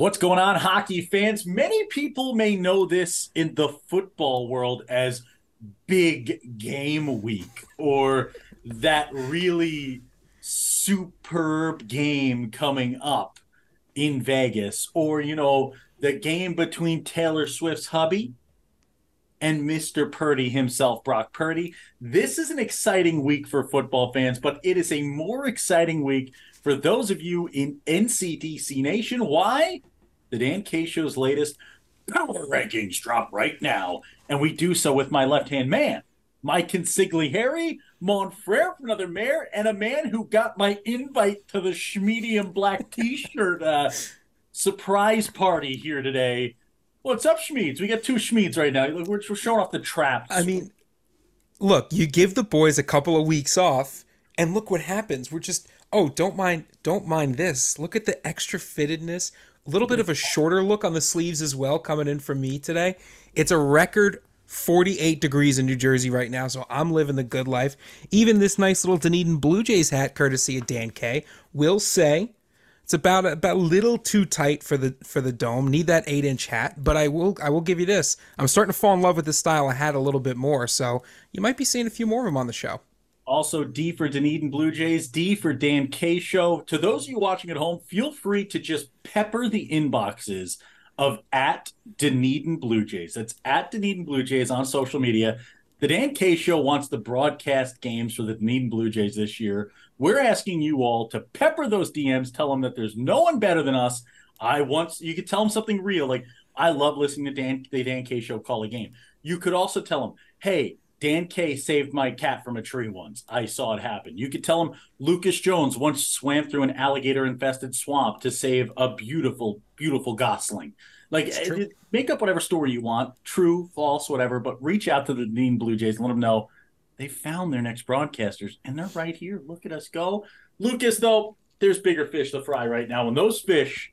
What's going on, hockey fans? Many people may know this in the football world as big game week or that really superb game coming up in Vegas or, you know, the game between Taylor Swift's hubby and Mr. Purdy himself, Brock Purdy. This is an exciting week for football fans, but it is a more exciting week for those of you in NCDC Nation. Why? The Dan K Show's latest power rankings drop right now, and we do so with my left hand man, my consigli Harry Monfrere for another mayor, and a man who got my invite to the Schmedium Black T-shirt uh, surprise party here today. What's up, Schmeeds? We got two Schmeeds right now. We're, we're showing off the traps. I mean, look, you give the boys a couple of weeks off, and look what happens. We're just oh, don't mind, don't mind this. Look at the extra fittedness. A little bit of a shorter look on the sleeves as well coming in from me today. It's a record 48 degrees in New Jersey right now, so I'm living the good life. Even this nice little Dunedin Blue Jays hat, courtesy of Dan K, will say it's about about a little too tight for the for the dome. Need that eight inch hat, but I will I will give you this. I'm starting to fall in love with this style of hat a little bit more, so you might be seeing a few more of them on the show. Also, D for Dunedin Blue Jays, D for Dan K Show. To those of you watching at home, feel free to just pepper the inboxes of at Dunedin Blue Jays. That's at Dunedin Blue Jays on social media. The Dan K Show wants to broadcast games for the Dunedin Blue Jays this year. We're asking you all to pepper those DMs, tell them that there's no one better than us. I want you could tell them something real, like I love listening to Dan the Dan K Show call a game. You could also tell them, hey, Dan K saved my cat from a tree once. I saw it happen. You could tell him Lucas Jones once swam through an alligator infested swamp to save a beautiful, beautiful gosling. Like, make up whatever story you want, true, false, whatever, but reach out to the Dean Blue Jays and let them know they found their next broadcasters and they're right here. Look at us go. Lucas, though, there's bigger fish to fry right now. And those fish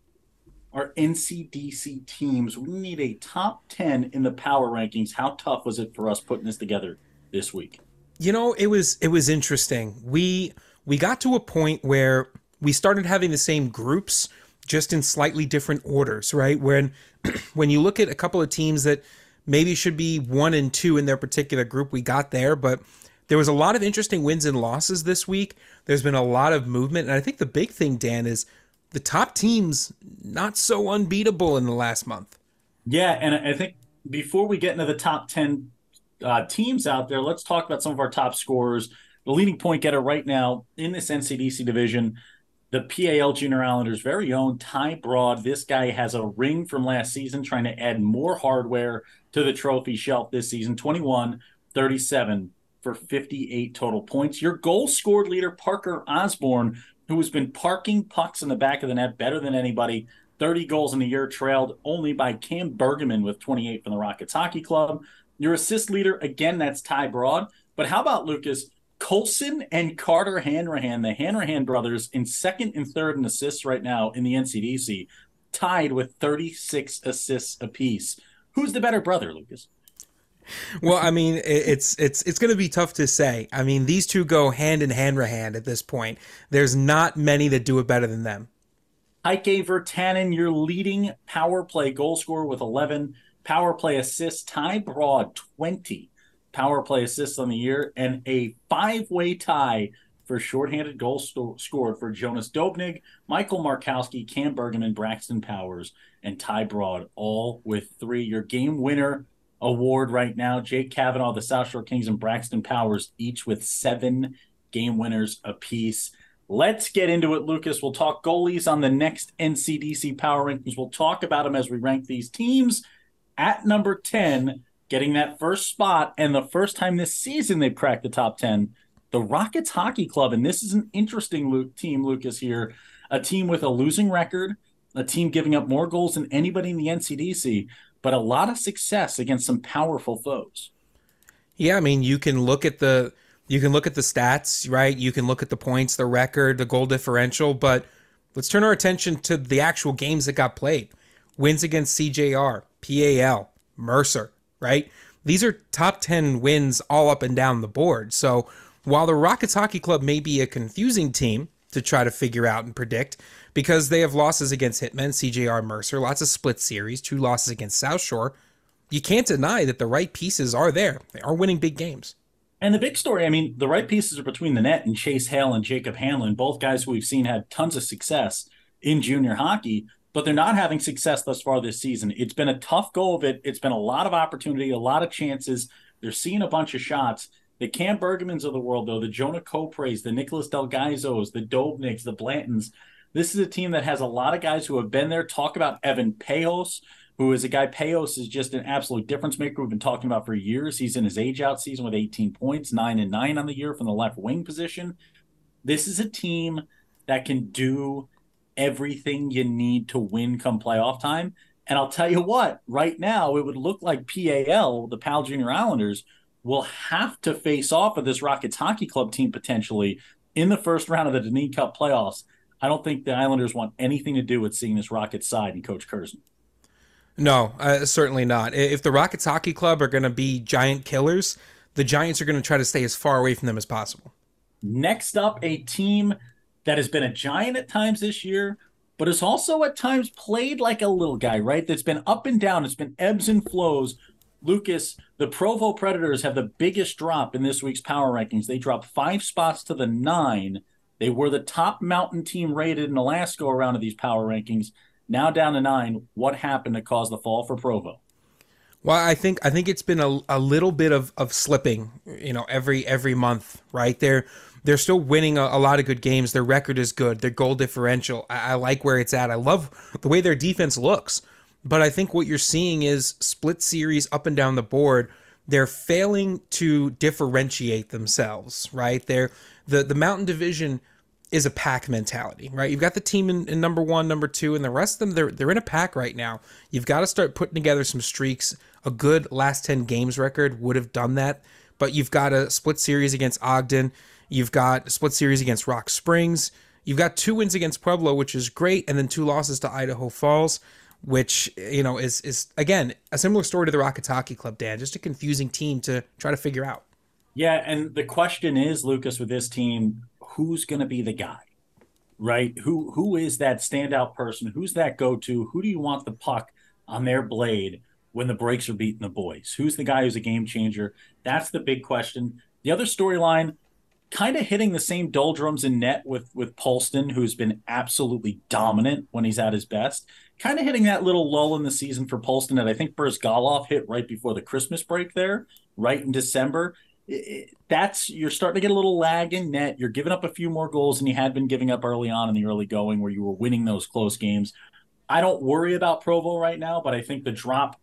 are NCDC teams. We need a top 10 in the power rankings. How tough was it for us putting this together this week? You know, it was it was interesting. We we got to a point where we started having the same groups just in slightly different orders, right? When when you look at a couple of teams that maybe should be 1 and 2 in their particular group, we got there, but there was a lot of interesting wins and losses this week. There's been a lot of movement, and I think the big thing Dan is the top teams not so unbeatable in the last month. Yeah, and I think before we get into the top 10 uh, teams out there, let's talk about some of our top scorers. The leading point getter right now in this NCDC division, the PAL Junior Islanders' very own Ty Broad. This guy has a ring from last season, trying to add more hardware to the trophy shelf this season 21 37 for 58 total points. Your goal scored leader, Parker Osborne, who has been parking pucks in the back of the net better than anybody. 30 goals in a year, trailed only by Cam Bergman with 28 from the Rockets Hockey Club. Your assist leader, again, that's Ty Broad. But how about Lucas? Colson and Carter Hanrahan, the Hanrahan brothers, in second and third in assists right now in the NCDC, tied with 36 assists apiece. Who's the better brother, Lucas? Well, I mean, it's it's it's going to be tough to say. I mean, these two go hand in hand, hand at this point. There's not many that do it better than them. Heike Virtanen, your leading power play goal scorer with 11 power play assists. Ty Broad, 20 power play assists on the year, and a five-way tie for shorthanded goals scored for Jonas Dobnig, Michael Markowski, Cam Bergman, Braxton Powers, and Ty Broad, all with three. Your game winner award right now. Jake Kavanaugh, the South Shore Kings, and Braxton Powers, each with seven game winners apiece. Let's get into it, Lucas. We'll talk goalies on the next NCDC Power Rankings. We'll talk about them as we rank these teams. At number 10, getting that first spot, and the first time this season they've cracked the top 10, the Rockets Hockey Club. And this is an interesting team, Lucas, here. A team with a losing record, a team giving up more goals than anybody in the NCDC but a lot of success against some powerful foes. Yeah, I mean, you can look at the you can look at the stats, right? You can look at the points, the record, the goal differential, but let's turn our attention to the actual games that got played. Wins against CJR, PAL, Mercer, right? These are top 10 wins all up and down the board. So, while the Rockets Hockey Club may be a confusing team, to try to figure out and predict because they have losses against Hitmen, CJR Mercer, lots of split series, two losses against South Shore. You can't deny that the right pieces are there. They are winning big games. And the big story, I mean, the right pieces are between the net and Chase Hale and Jacob Hanlon, both guys who we've seen had tons of success in junior hockey, but they're not having success thus far this season. It's been a tough go of it. It's been a lot of opportunity, a lot of chances. They're seeing a bunch of shots. The Cam Bergmans of the world, though, the Jonah Kopres, the Nicholas Delgaizos, the Dobniks, the Blantons, this is a team that has a lot of guys who have been there. Talk about Evan Pejos, who is a guy. Pejos is just an absolute difference maker. We've been talking about for years. He's in his age out season with 18 points, nine and nine on the year from the left wing position. This is a team that can do everything you need to win come playoff time. And I'll tell you what, right now, it would look like PAL, the PAL Junior Islanders, will have to face off with this Rockets Hockey Club team potentially in the first round of the Dineen Cup playoffs. I don't think the Islanders want anything to do with seeing this Rockets side and Coach Curzon. No, uh, certainly not. If the Rockets Hockey Club are going to be giant killers, the Giants are going to try to stay as far away from them as possible. Next up, a team that has been a giant at times this year, but has also at times played like a little guy, right? That's been up and down, it's been ebbs and flows. Lucas, the Provo Predators have the biggest drop in this week's power rankings. They dropped five spots to the nine. They were the top mountain team rated in go around of these power rankings. Now down to nine. What happened to cause the fall for Provo? Well, I think I think it's been a, a little bit of, of slipping, you know, every every month, right? They're they're still winning a, a lot of good games. Their record is good. Their goal differential, I, I like where it's at. I love the way their defense looks. But I think what you're seeing is split series up and down the board. They're failing to differentiate themselves, right? They're the the Mountain Division is a pack mentality, right? You've got the team in, in, number one, number two, and the rest of them they're they're in a pack right now. You've got to start putting together some streaks. A good last ten games record would have done that, but you've got a split series against Ogden. You've got a split series against Rock Springs. You've got two wins against Pueblo, which is great, and then two losses to Idaho Falls, which you know is is again a similar story to the Rockets Hockey Club. Dan, just a confusing team to try to figure out. Yeah, and the question is, Lucas, with this team, who's going to be the guy, right? Who who is that standout person? Who's that go to? Who do you want the puck on their blade when the breaks are beating the boys? Who's the guy who's a game changer? That's the big question. The other storyline, kind of hitting the same doldrums in net with with Polston, who's been absolutely dominant when he's at his best. Kind of hitting that little lull in the season for Polston that I think Bryzgalov hit right before the Christmas break there, right in December that's you're starting to get a little lag in net. You're giving up a few more goals than you had been giving up early on in the early going, where you were winning those close games. I don't worry about Provo right now, but I think the drop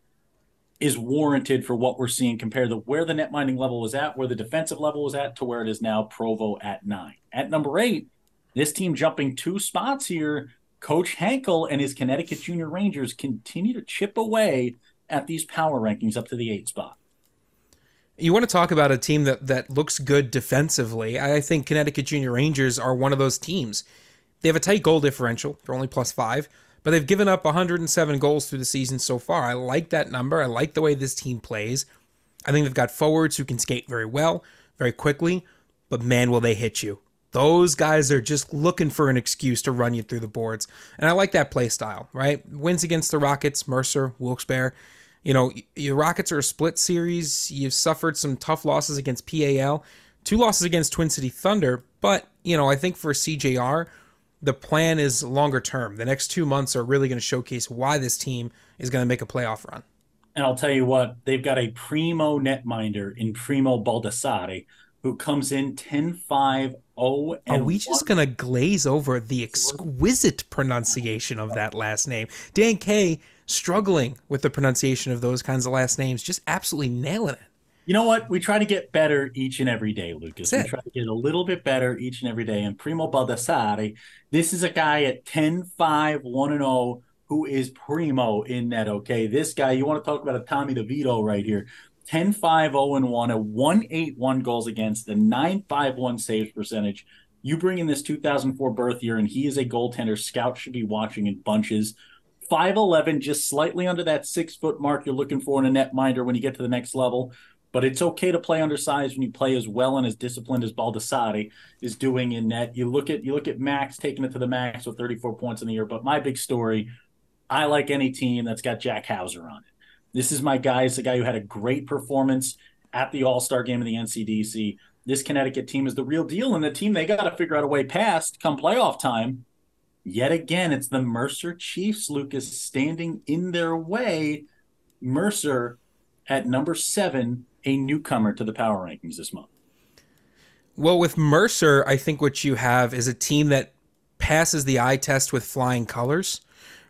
is warranted for what we're seeing compared to where the net minding level was at, where the defensive level was at, to where it is now. Provo at nine. At number eight, this team jumping two spots here. Coach Hankel and his Connecticut Junior Rangers continue to chip away at these power rankings up to the eight spot. You want to talk about a team that, that looks good defensively. I think Connecticut Junior Rangers are one of those teams. They have a tight goal differential. They're only plus five, but they've given up 107 goals through the season so far. I like that number. I like the way this team plays. I think they've got forwards who can skate very well, very quickly, but man, will they hit you. Those guys are just looking for an excuse to run you through the boards. And I like that play style, right? Wins against the Rockets, Mercer, Wilkes-Barre you know, your Rockets are a split series. You've suffered some tough losses against PAL, two losses against Twin City Thunder. But, you know, I think for CJR, the plan is longer term. The next two months are really going to showcase why this team is going to make a playoff run. And I'll tell you what, they've got a primo netminder in Primo Baldassare who comes in 10 5 0 Are we just going to glaze over the exquisite pronunciation of that last name? Dan K struggling with the pronunciation of those kinds of last names, just absolutely nailing it. You know what? We try to get better each and every day, Lucas. We try to get a little bit better each and every day. And Primo Baldassare, this is a guy at 10 5 1 0 who is primo in that, okay? This guy, you want to talk about a Tommy DeVito right here. 10 5 0 1, a 181 goals against, the 951 saves percentage. You bring in this 2004 birth year, and he is a goaltender. Scouts should be watching in bunches. 5'11, just slightly under that six foot mark you're looking for in a net minder when you get to the next level. but it's okay to play undersized when you play as well and as disciplined as Baldassare is doing in net. You look at you look at Max taking it to the max with 34 points in the year. But my big story, I like any team that's got Jack Hauser on it. This is my guy. It's the guy who had a great performance at the All Star game in the NCDC. This Connecticut team is the real deal, and the team they got to figure out a way past come playoff time. Yet again, it's the Mercer Chiefs, Lucas, standing in their way. Mercer at number seven a newcomer to the power rankings this month? Well, with Mercer, I think what you have is a team that passes the eye test with flying colors,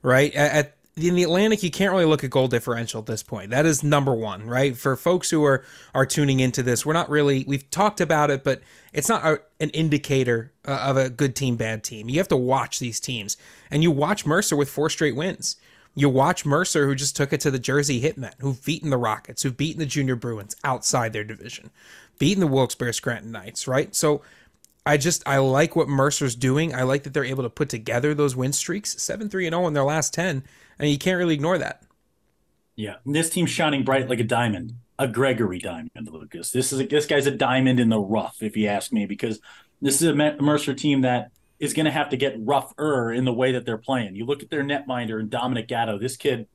right? At, in the Atlantic, you can't really look at goal differential at this point. That is number one, right? For folks who are are tuning into this, we're not really we've talked about it, but it's not a, an indicator uh, of a good team, bad team. You have to watch these teams, and you watch Mercer with four straight wins. You watch Mercer, who just took it to the Jersey Hitmen, who've beaten the Rockets, who've beaten the Junior Bruins outside their division, beaten the Wilkes-Barre Scranton Knights, right? So I just I like what Mercer's doing. I like that they're able to put together those win streaks, seven three and zero in their last ten, and you can't really ignore that. Yeah, this team's shining bright like a diamond, a Gregory diamond, Lucas. This is a, this guy's a diamond in the rough, if you ask me, because this is a Mercer team that is going to have to get rougher in the way that they're playing. You look at their netminder and Dominic Gatto. This kid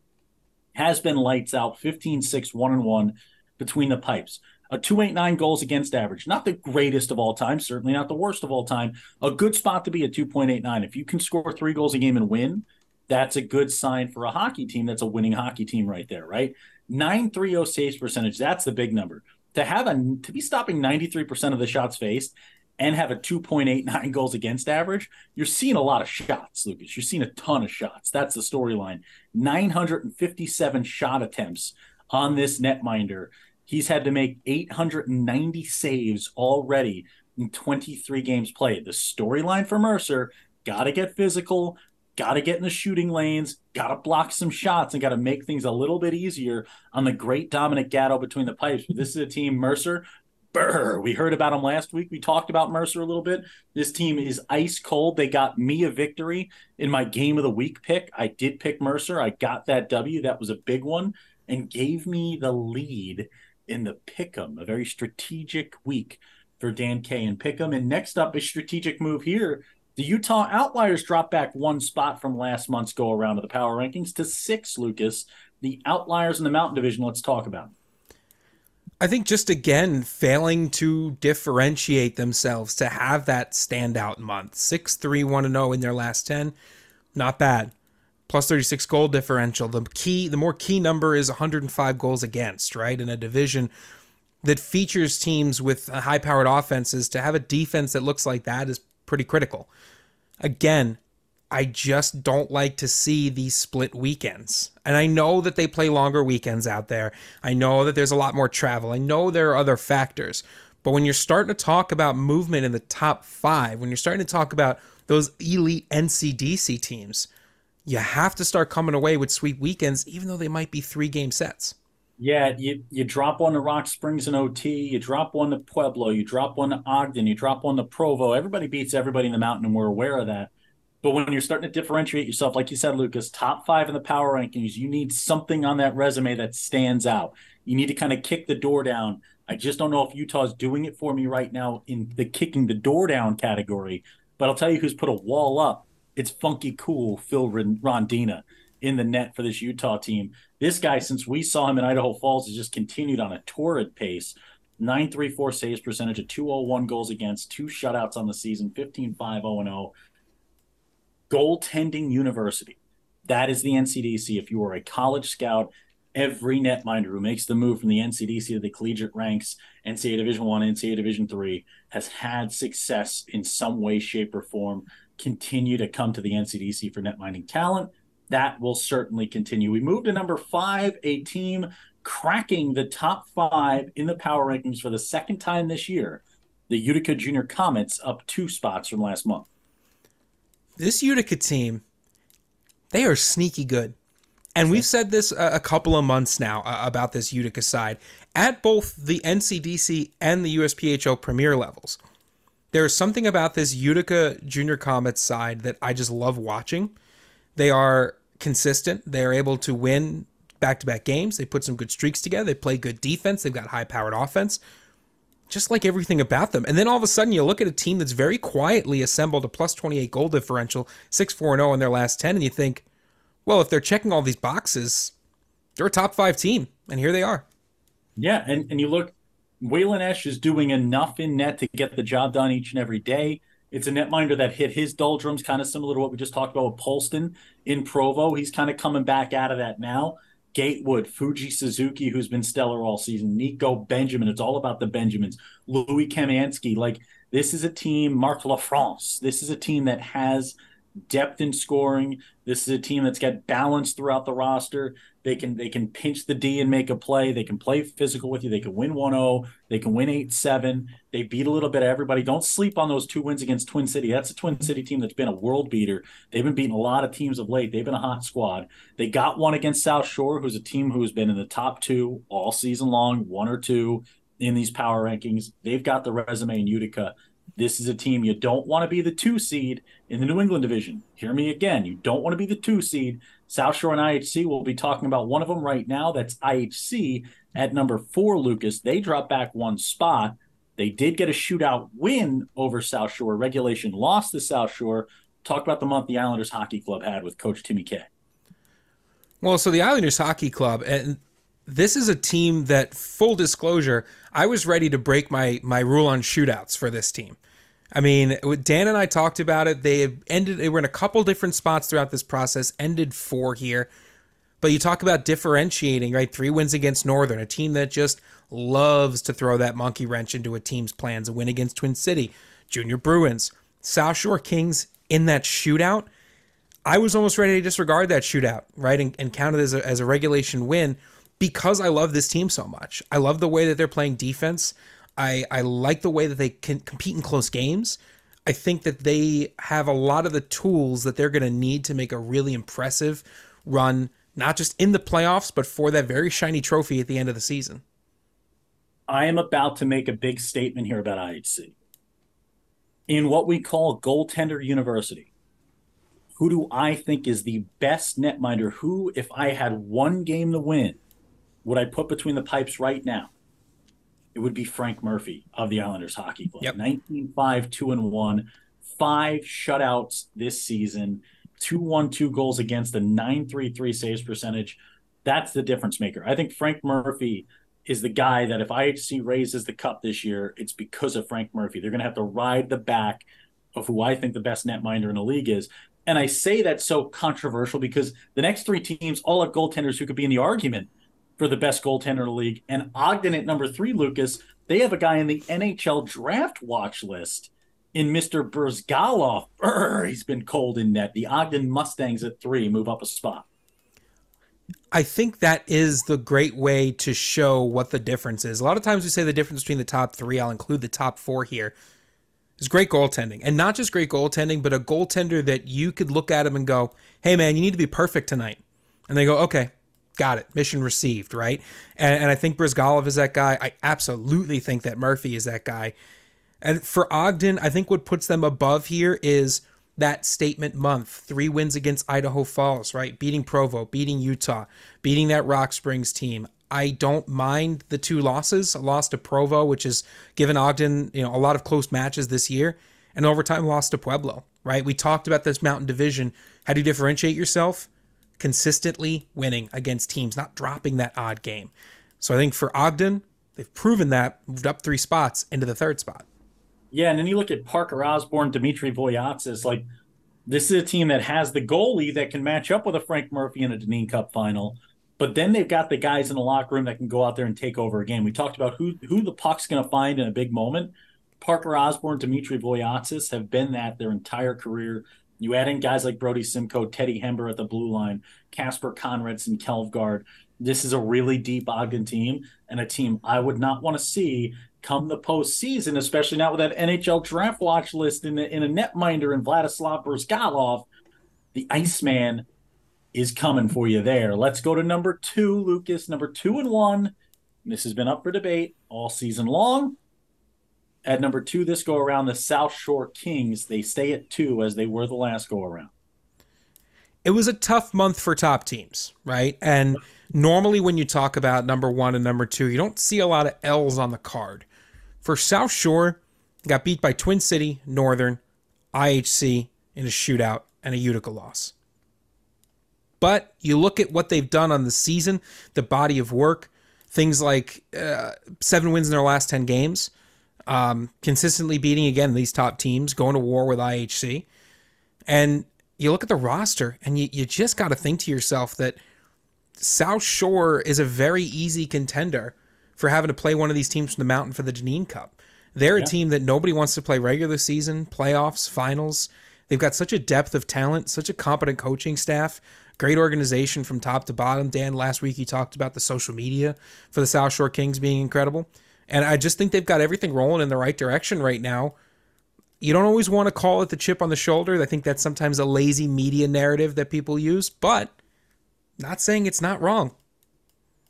has been lights out 15 6 1 and 1 between the pipes. A 289 goals against average. Not the greatest of all time, certainly not the worst of all time. A good spot to be at 2.89. If you can score three goals a game and win, that's a good sign for a hockey team. That's a winning hockey team right there, right? 930 saves percentage. That's the big number. To have a to be stopping 93% of the shots faced and have a 2.89 goals against average, you're seeing a lot of shots, Lucas. You're seeing a ton of shots. That's the storyline. 957 shot attempts on this netminder. He's had to make 890 saves already in 23 games played. The storyline for Mercer got to get physical, got to get in the shooting lanes, got to block some shots, and got to make things a little bit easier on the great Dominic Gatto between the pipes. But this is a team, Mercer, Burr. We heard about him last week. We talked about Mercer a little bit. This team is ice cold. They got me a victory in my game of the week pick. I did pick Mercer. I got that W. That was a big one and gave me the lead in the pick'em. A very strategic week for Dan K and pick'em. And next up, a strategic move here. The Utah Outliers drop back one spot from last month's go around of the power rankings to six, Lucas. The Outliers in the Mountain Division, let's talk about. I think just again failing to differentiate themselves to have that standout month. 6 3 1 0 in their last 10. Not bad. Plus 36 goal differential. The key the more key number is 105 goals against, right? In a division that features teams with high powered offenses to have a defense that looks like that is pretty critical. Again, I just don't like to see these split weekends. And I know that they play longer weekends out there. I know that there's a lot more travel. I know there are other factors. But when you're starting to talk about movement in the top five, when you're starting to talk about those elite NCDC teams, you have to start coming away with sweet weekends, even though they might be three game sets. Yeah, you, you drop one to Rock Springs and OT, you drop one to Pueblo, you drop one to Ogden, you drop one to Provo. Everybody beats everybody in the mountain, and we're aware of that. But when you're starting to differentiate yourself, like you said, Lucas, top five in the power rankings, you need something on that resume that stands out. You need to kind of kick the door down. I just don't know if Utah's doing it for me right now in the kicking the door down category. But I'll tell you who's put a wall up. It's funky cool Phil Rondina in the net for this Utah team. This guy, since we saw him in Idaho Falls, has just continued on a torrid pace. 934 saves percentage, a 201 goals against, two shutouts on the season, 15 5 0 0 goaltending university. That is the NCDC. If you are a college scout, every netminder who makes the move from the NCDC to the collegiate ranks, NCAA Division One, NCAA Division Three, has had success in some way, shape, or form. Continue to come to the NCDC for netminding talent. That will certainly continue. We move to number five, a team cracking the top five in the power rankings for the second time this year. The Utica Junior Comets up two spots from last month this Utica team, they are sneaky good. And we've said this a, a couple of months now uh, about this Utica side at both the NCDC and the USPHL Premier levels. There is something about this Utica Junior Comets side that I just love watching. They are consistent. They are able to win back to back games. They put some good streaks together. They play good defense. They've got high powered offense. Just like everything about them. And then all of a sudden, you look at a team that's very quietly assembled a plus 28 goal differential, 6 4 0 in their last 10, and you think, well, if they're checking all these boxes, they're a top five team. And here they are. Yeah. And, and you look, Waylon Esch is doing enough in net to get the job done each and every day. It's a netminder that hit his doldrums, kind of similar to what we just talked about with Polston in Provo. He's kind of coming back out of that now. Gatewood, Fuji Suzuki, who's been stellar all season, Nico Benjamin. It's all about the Benjamins. Louis Kamansky. Like, this is a team, Marc Lafrance. This is a team that has depth in scoring. This is a team that's got balance throughout the roster. They can they can pinch the D and make a play. They can play physical with you. They can win 1-0. They can win 8-7. They beat a little bit of everybody. Don't sleep on those two wins against Twin City. That's a Twin City team that's been a world beater. They've been beating a lot of teams of late. They've been a hot squad. They got one against South Shore, who's a team who's been in the top two all season long, one or two in these power rankings. They've got the resume in Utica. This is a team you don't want to be the two seed in the New England division. Hear me again. You don't want to be the two seed. South Shore and IHC, we'll be talking about one of them right now. That's IHC at number four, Lucas. They dropped back one spot. They did get a shootout win over South Shore. Regulation lost to South Shore. Talk about the month the Islanders Hockey Club had with Coach Timmy K. Well, so the Islanders Hockey Club, and this is a team that, full disclosure, I was ready to break my my rule on shootouts for this team. I mean, Dan and I talked about it. They ended. They were in a couple different spots throughout this process. Ended four here, but you talk about differentiating, right? Three wins against Northern, a team that just loves to throw that monkey wrench into a team's plans. A win against Twin City, Junior Bruins, South Shore Kings in that shootout. I was almost ready to disregard that shootout, right, and, and count it as a, as a regulation win because I love this team so much. I love the way that they're playing defense. I, I like the way that they can compete in close games. I think that they have a lot of the tools that they're going to need to make a really impressive run, not just in the playoffs, but for that very shiny trophy at the end of the season. I am about to make a big statement here about IHC. In what we call goaltender university, who do I think is the best netminder? Who, if I had one game to win, would I put between the pipes right now? It would be Frank Murphy of the Islanders Hockey Club. Yep. 19 5, 2 and 1, five shutouts this season, 2 1 2 goals against a 933 saves percentage. That's the difference maker. I think Frank Murphy is the guy that if IHC raises the cup this year, it's because of Frank Murphy. They're going to have to ride the back of who I think the best netminder in the league is. And I say that's so controversial because the next three teams all have goaltenders who could be in the argument for the best goaltender in the league. And Ogden at number three, Lucas, they have a guy in the NHL draft watch list in Mr. Bryzgalov. Brr, he's been cold in net. The Ogden Mustangs at three move up a spot. I think that is the great way to show what the difference is. A lot of times we say the difference between the top three, I'll include the top four here, is great goaltending. And not just great goaltending, but a goaltender that you could look at him and go, hey, man, you need to be perfect tonight. And they go, okay, got it. Mission received, right? And, and I think Bryzgalov is that guy. I absolutely think that Murphy is that guy. And for Ogden, I think what puts them above here is that statement month. Three wins against Idaho Falls, right? Beating Provo, beating Utah, beating that Rock Springs team. I don't mind the two losses. A loss to Provo, which has given Ogden, you know, a lot of close matches this year, and overtime loss to Pueblo, right? We talked about this mountain division. How do you differentiate yourself? Consistently winning against teams, not dropping that odd game. So I think for Ogden, they've proven that, moved up three spots into the third spot. Yeah, and then you look at Parker Osborne, Dimitri Voyatsis, like this is a team that has the goalie that can match up with a Frank Murphy in a Dineen Cup final. But then they've got the guys in the locker room that can go out there and take over a game. We talked about who who the puck's going to find in a big moment. Parker Osborne, Dimitri Voyatsis have been that their entire career. You add in guys like Brody Simcoe, Teddy Hember at the blue line, Casper Conradson, Kelvgard. This is a really deep Ogden team and a team I would not want to see come the postseason, especially not with that NHL draft watch list in a, in a netminder and Vladislav Bryzgalov. The Iceman is coming for you there. Let's go to number two, Lucas. Number two and one. This has been up for debate all season long. At number two this go around, the South Shore Kings, they stay at two as they were the last go around. it was a tough month for top teams, right? And normally when you talk about number one and number two, you don't see a lot of L's on the card. For South Shore, got beat by Twin City, Northern, IHC in a shootout, and a Utica loss. But you look at what they've done on the season, the body of work, things like uh, seven wins in their last 10 games, um, consistently beating again these top teams, going to war with IHC. And you look at the roster and you, you just got to think to yourself that South Shore is a very easy contender for having to play one of these teams from the mountain for the Dineen Cup. They're yeah. a team that nobody wants to play regular season, playoffs, finals. They've got such a depth of talent, such a competent coaching staff, great organization from top to bottom. Dan, last week you talked about the social media for the South Shore Kings being incredible. And I just think they've got everything rolling in the right direction right now. You don't always want to call it the chip on the shoulder. I think that's sometimes a lazy media narrative that people use, but not saying it's not wrong.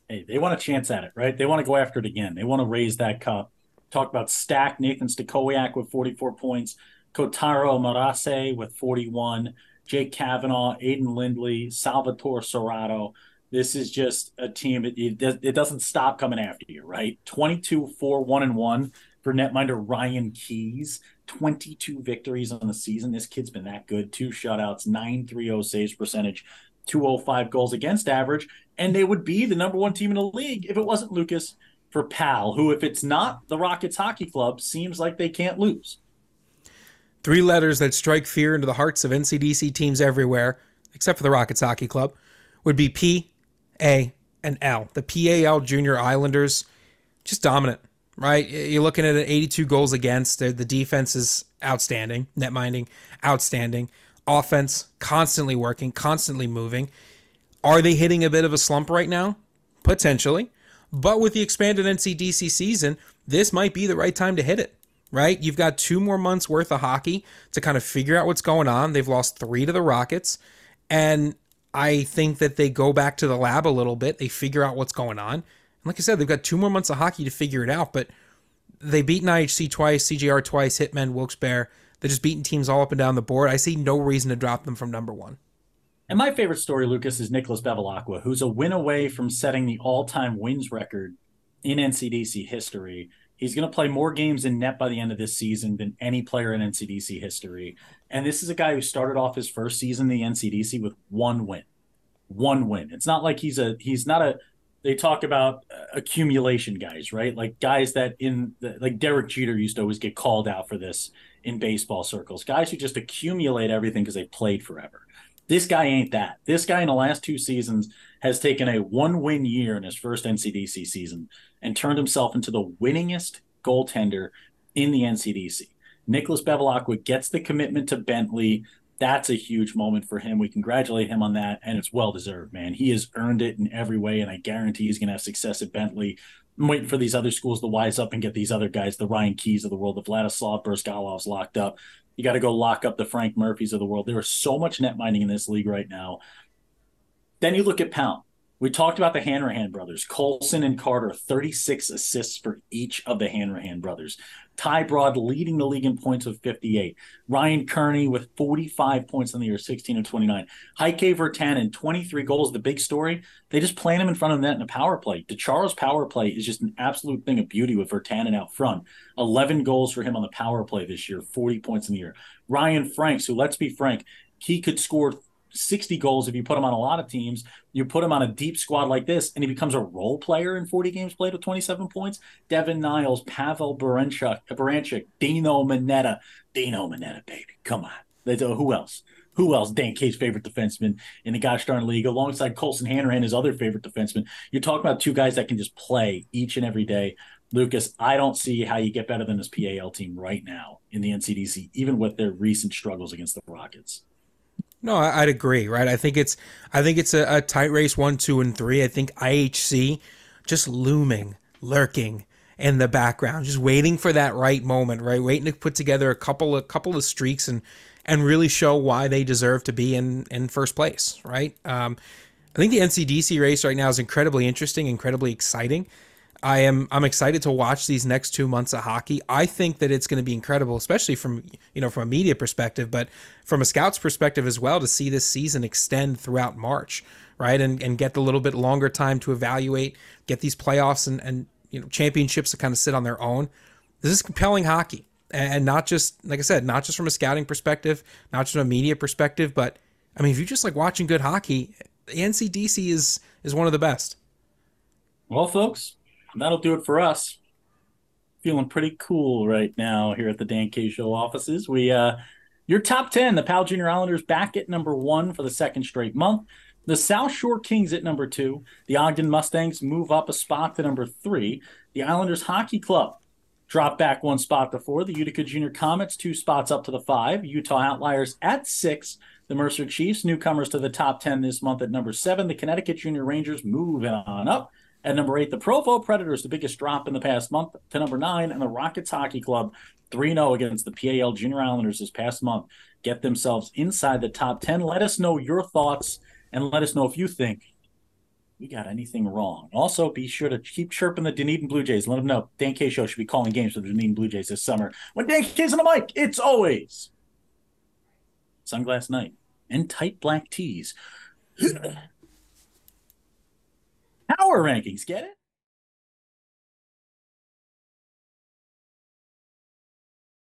Hey, they want a chance at it, right? They want to go after it again. They want to raise that cup. Talk about Stack Nathan Stakowiak with 44 points, Kotaro Marase with 41, Jake Kavanaugh, Aiden Lindley, Salvatore Serrato. This is just a team. It, it, doesn't stop coming after you, right? 22 4 1 and 1 for netminder Ryan Keys. 22 victories on the season. This kid's been that good. Two shutouts, 930 saves percentage, 205 goals against average. And they would be the number one team in the league if it wasn't Lucas for Pal, who, if it's not the Rockets Hockey Club, seems like they can't lose. Three letters that strike fear into the hearts of NCDC teams everywhere, except for the Rockets Hockey Club, would be P, A, and L. The PAL Junior Islanders, just dominant, right? You're looking at 82 goals against. The defense is outstanding, net minding, outstanding. Offense, constantly working, constantly moving. Are they hitting a bit of a slump right now? Potentially. But with the expanded NCDC season, this might be the right time to hit it, right? You've got two more months worth of hockey to kind of figure out what's going on. They've lost three to the Rockets. And I think that they go back to the lab a little bit. They figure out what's going on. And like I said, they've got two more months of hockey to figure it out. But they beat IHC twice, CJR twice, Hitmen, Wilkes-Barre. They're just beating teams all up and down the board. I see no reason to drop them from number one. And my favorite story, Lucas, is Nicholas Bevilacqua, who's a win away from setting the all-time wins record in NCDC history. He's going to play more games in net by the end of this season than any player in NCDC history. And this is a guy who started off his first season in the NCDC with one win. One win. It's not like he's a he's not a they talk about uh, accumulation guys, right? Like guys that in the, like Derek Jeter used to always get called out for this in baseball circles. Guys who just accumulate everything because they played forever. This guy ain't that. This guy in the last two seasons has taken a one win year in his first NCDC season and turned himself into the winningest goaltender in the NCDC. Nicholas Bevilacqua gets the commitment to Bentley. That's a huge moment for him. We congratulate him on that, and it's well deserved, man. He has earned it in every way, and I guarantee he's going to have success at Bentley. I'm waiting for these other schools to wise up and get these other guys, the Ryan Keys of the world, the Vladislav Bryzgalovs locked up. You got to go lock up the Frank Murphys of the world. There is so much net minding in this league right now. Then you look at Pound. We talked about the Hanrahan brothers, Colson and Carter, 36 assists for each of the Hanrahan brothers. Ty Broad leading the league in points with 58. Ryan Kearney with 45 points in the year, 16 and 29. Heike Virtanen, 23 goals. The big story, they just plant him in front of the net in a power play. DeCharo's power play is just an absolute thing of beauty with Virtanen out front. 11 goals for him on the power play this year, 40 points in the year. Ryan Franks, who let's be frank, he could score 60 goals if you put him on a lot of teams. You put him on a deep squad like this, and he becomes a role player in 40 games played with 27 points. Devin Niles, Pavel Baranchuk, Dino Manetta. Dino Manetta, baby. Come on. Who else? Who else? Dan K's favorite defenseman in the gosh darn league, alongside Colson Hanrahan, his other favorite defenseman. You're talking about two guys that can just play each and every day. Lucas, I don't see how you get better than this PAL team right now in the NCDC, even with their recent struggles against the Rockets. No, I'd agree. Right, I think it's I think it's a, a tight race one, two, and three. I think IHC just looming, lurking in the background, just waiting for that right moment, right? Waiting to put together a couple a couple of streaks and and really show why they deserve to be in in first place, right? Um, I think the NCDC race right now is incredibly interesting, incredibly exciting. I am I'm excited to watch these next two months of hockey. I think that it's going to be incredible, especially from you know from a media perspective, but from a scouts perspective as well, to see this season extend throughout March, right, and and get a little bit longer time to evaluate, get these playoffs and and you know championships to kind of sit on their own. This is compelling hockey, and not just like I said, not just from a scouting perspective, not just from a media perspective, but I mean, if you just like watching good hockey, the NCDC is is one of the best. Well, folks, that'll do it for us. Feeling pretty cool right now here at the Dan K Show offices. We uh your top 10, the Pal Junior Islanders back at number one for the second straight month. The South Shore Kings at number two. The Ogden Mustangs move up a spot to number three. The Islanders Hockey Club drop back one spot to four. The Utica Junior Comets two spots up to the five. Utah Outliers at six. The Mercer Chiefs, newcomers to the top 10 this month at number seven. The Connecticut Junior Rangers moving on up. At number eight, the Provo Predators, the biggest drop in the past month, to number nine, and the Rockets Hockey Club, 3 0 against the PAL Junior Islanders this past month, get themselves inside the top 10. Let us know your thoughts and let us know if you think we got anything wrong. Also, be sure to keep chirping the Dunedin Blue Jays. Let them know Dan K Show should be calling games for the Dunedin Blue Jays this summer. When Dan K's on the mic, it's always Sunglass Night and tight black tees. Power rankings, get it?